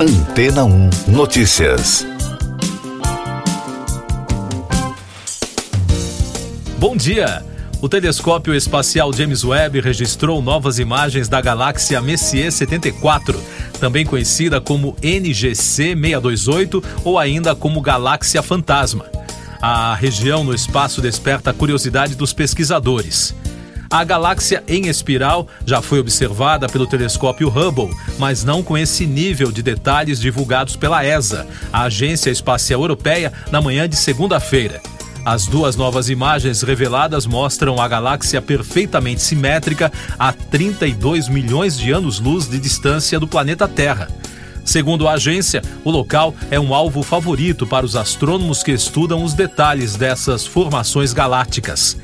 Antena 1 Notícias. Bom dia! O telescópio espacial James Webb registrou novas imagens da galáxia Messier 74, também conhecida como NGC 628 ou ainda como Galáxia Fantasma. A região no espaço desperta a curiosidade dos pesquisadores. A galáxia em espiral já foi observada pelo telescópio Hubble, mas não com esse nível de detalhes divulgados pela ESA, a Agência Espacial Europeia, na manhã de segunda-feira. As duas novas imagens reveladas mostram a galáxia perfeitamente simétrica a 32 milhões de anos-luz de distância do planeta Terra. Segundo a agência, o local é um alvo favorito para os astrônomos que estudam os detalhes dessas formações galácticas.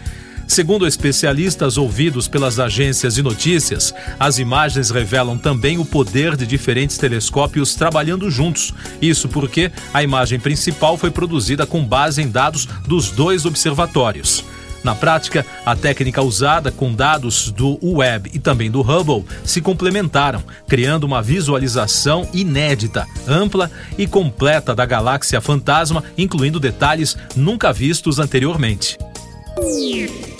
Segundo especialistas ouvidos pelas agências de notícias, as imagens revelam também o poder de diferentes telescópios trabalhando juntos. Isso porque a imagem principal foi produzida com base em dados dos dois observatórios. Na prática, a técnica usada com dados do Webb e também do Hubble se complementaram, criando uma visualização inédita, ampla e completa da galáxia fantasma, incluindo detalhes nunca vistos anteriormente.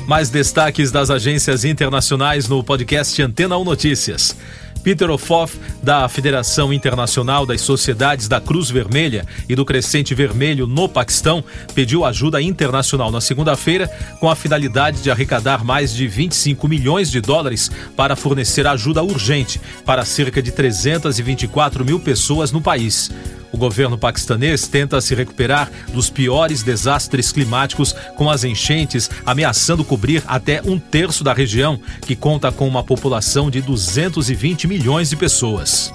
Mais destaques das agências internacionais no podcast Antena 1 Notícias. Peter Ofoff, da Federação Internacional das Sociedades da Cruz Vermelha e do Crescente Vermelho no Paquistão, pediu ajuda internacional na segunda-feira com a finalidade de arrecadar mais de 25 milhões de dólares para fornecer ajuda urgente para cerca de 324 mil pessoas no país. O governo paquistanês tenta se recuperar dos piores desastres climáticos, com as enchentes ameaçando cobrir até um terço da região, que conta com uma população de 220 milhões de pessoas.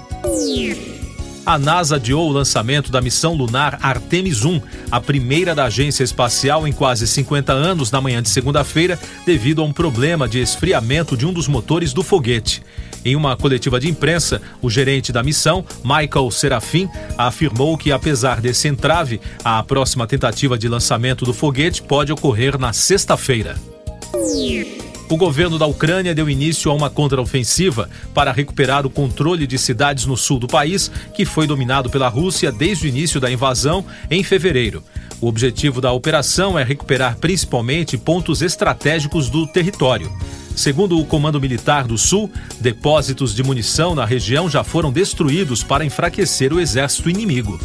A NASA adiou o lançamento da missão lunar Artemis 1, a primeira da agência espacial em quase 50 anos, na manhã de segunda-feira, devido a um problema de esfriamento de um dos motores do foguete. Em uma coletiva de imprensa, o gerente da missão, Michael Serafim, afirmou que, apesar desse entrave, a próxima tentativa de lançamento do foguete pode ocorrer na sexta-feira. O governo da Ucrânia deu início a uma contraofensiva para recuperar o controle de cidades no sul do país, que foi dominado pela Rússia desde o início da invasão em fevereiro. O objetivo da operação é recuperar principalmente pontos estratégicos do território. Segundo o Comando Militar do Sul, depósitos de munição na região já foram destruídos para enfraquecer o exército inimigo.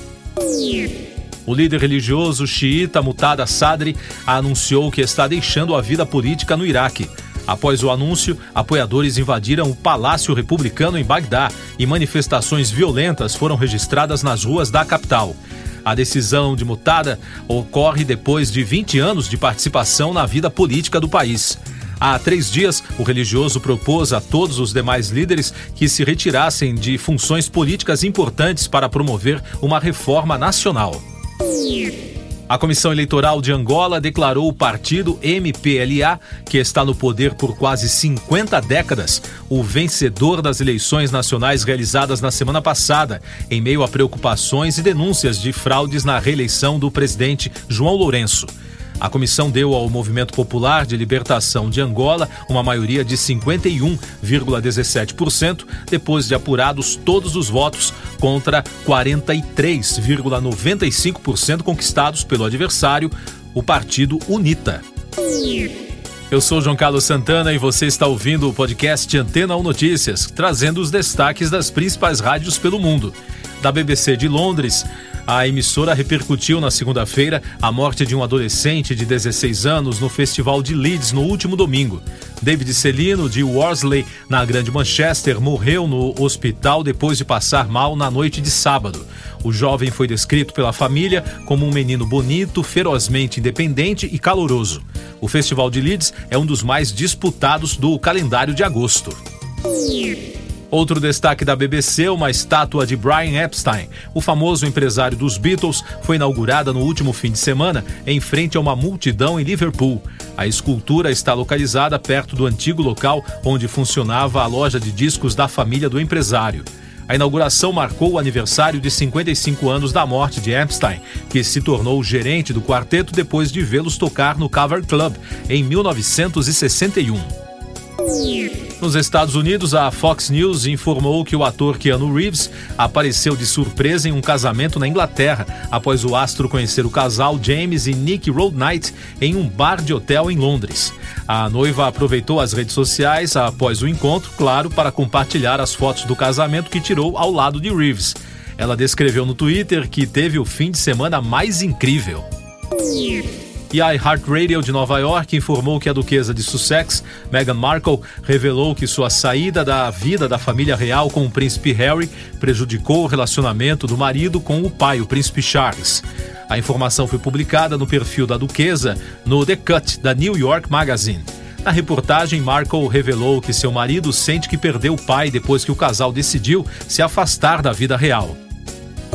O líder religioso xiita Mutada Sadri anunciou que está deixando a vida política no Iraque. Após o anúncio, apoiadores invadiram o Palácio Republicano em Bagdá e manifestações violentas foram registradas nas ruas da capital. A decisão de Mutada ocorre depois de 20 anos de participação na vida política do país. Há três dias, o religioso propôs a todos os demais líderes que se retirassem de funções políticas importantes para promover uma reforma nacional. A Comissão Eleitoral de Angola declarou o partido MPLA, que está no poder por quase 50 décadas, o vencedor das eleições nacionais realizadas na semana passada, em meio a preocupações e denúncias de fraudes na reeleição do presidente João Lourenço. A comissão deu ao Movimento Popular de Libertação de Angola uma maioria de 51,17%, depois de apurados todos os votos contra 43,95% conquistados pelo adversário, o partido UNITA. Eu sou João Carlos Santana e você está ouvindo o podcast Antena 1 Notícias, trazendo os destaques das principais rádios pelo mundo. Da BBC de Londres, a emissora repercutiu na segunda-feira a morte de um adolescente de 16 anos no Festival de Leeds no último domingo. David Celino, de Worsley, na Grande Manchester, morreu no hospital depois de passar mal na noite de sábado. O jovem foi descrito pela família como um menino bonito, ferozmente independente e caloroso. O Festival de Leeds é um dos mais disputados do calendário de agosto. Outro destaque da BBC, uma estátua de Brian Epstein, o famoso empresário dos Beatles, foi inaugurada no último fim de semana em frente a uma multidão em Liverpool. A escultura está localizada perto do antigo local onde funcionava a loja de discos da família do empresário. A inauguração marcou o aniversário de 55 anos da morte de Epstein, que se tornou gerente do quarteto depois de vê-los tocar no Cover Club em 1961. Nos Estados Unidos, a Fox News informou que o ator Keanu Reeves apareceu de surpresa em um casamento na Inglaterra, após o astro conhecer o casal James e Nick Roadnight em um bar de hotel em Londres. A noiva aproveitou as redes sociais após o encontro, claro, para compartilhar as fotos do casamento que tirou ao lado de Reeves. Ela descreveu no Twitter que teve o fim de semana mais incrível. E a iHeartRadio de Nova York informou que a duquesa de Sussex, Meghan Markle, revelou que sua saída da vida da família real com o príncipe Harry prejudicou o relacionamento do marido com o pai, o príncipe Charles. A informação foi publicada no perfil da duquesa no The Cut da New York Magazine. Na reportagem, Markle revelou que seu marido sente que perdeu o pai depois que o casal decidiu se afastar da vida real.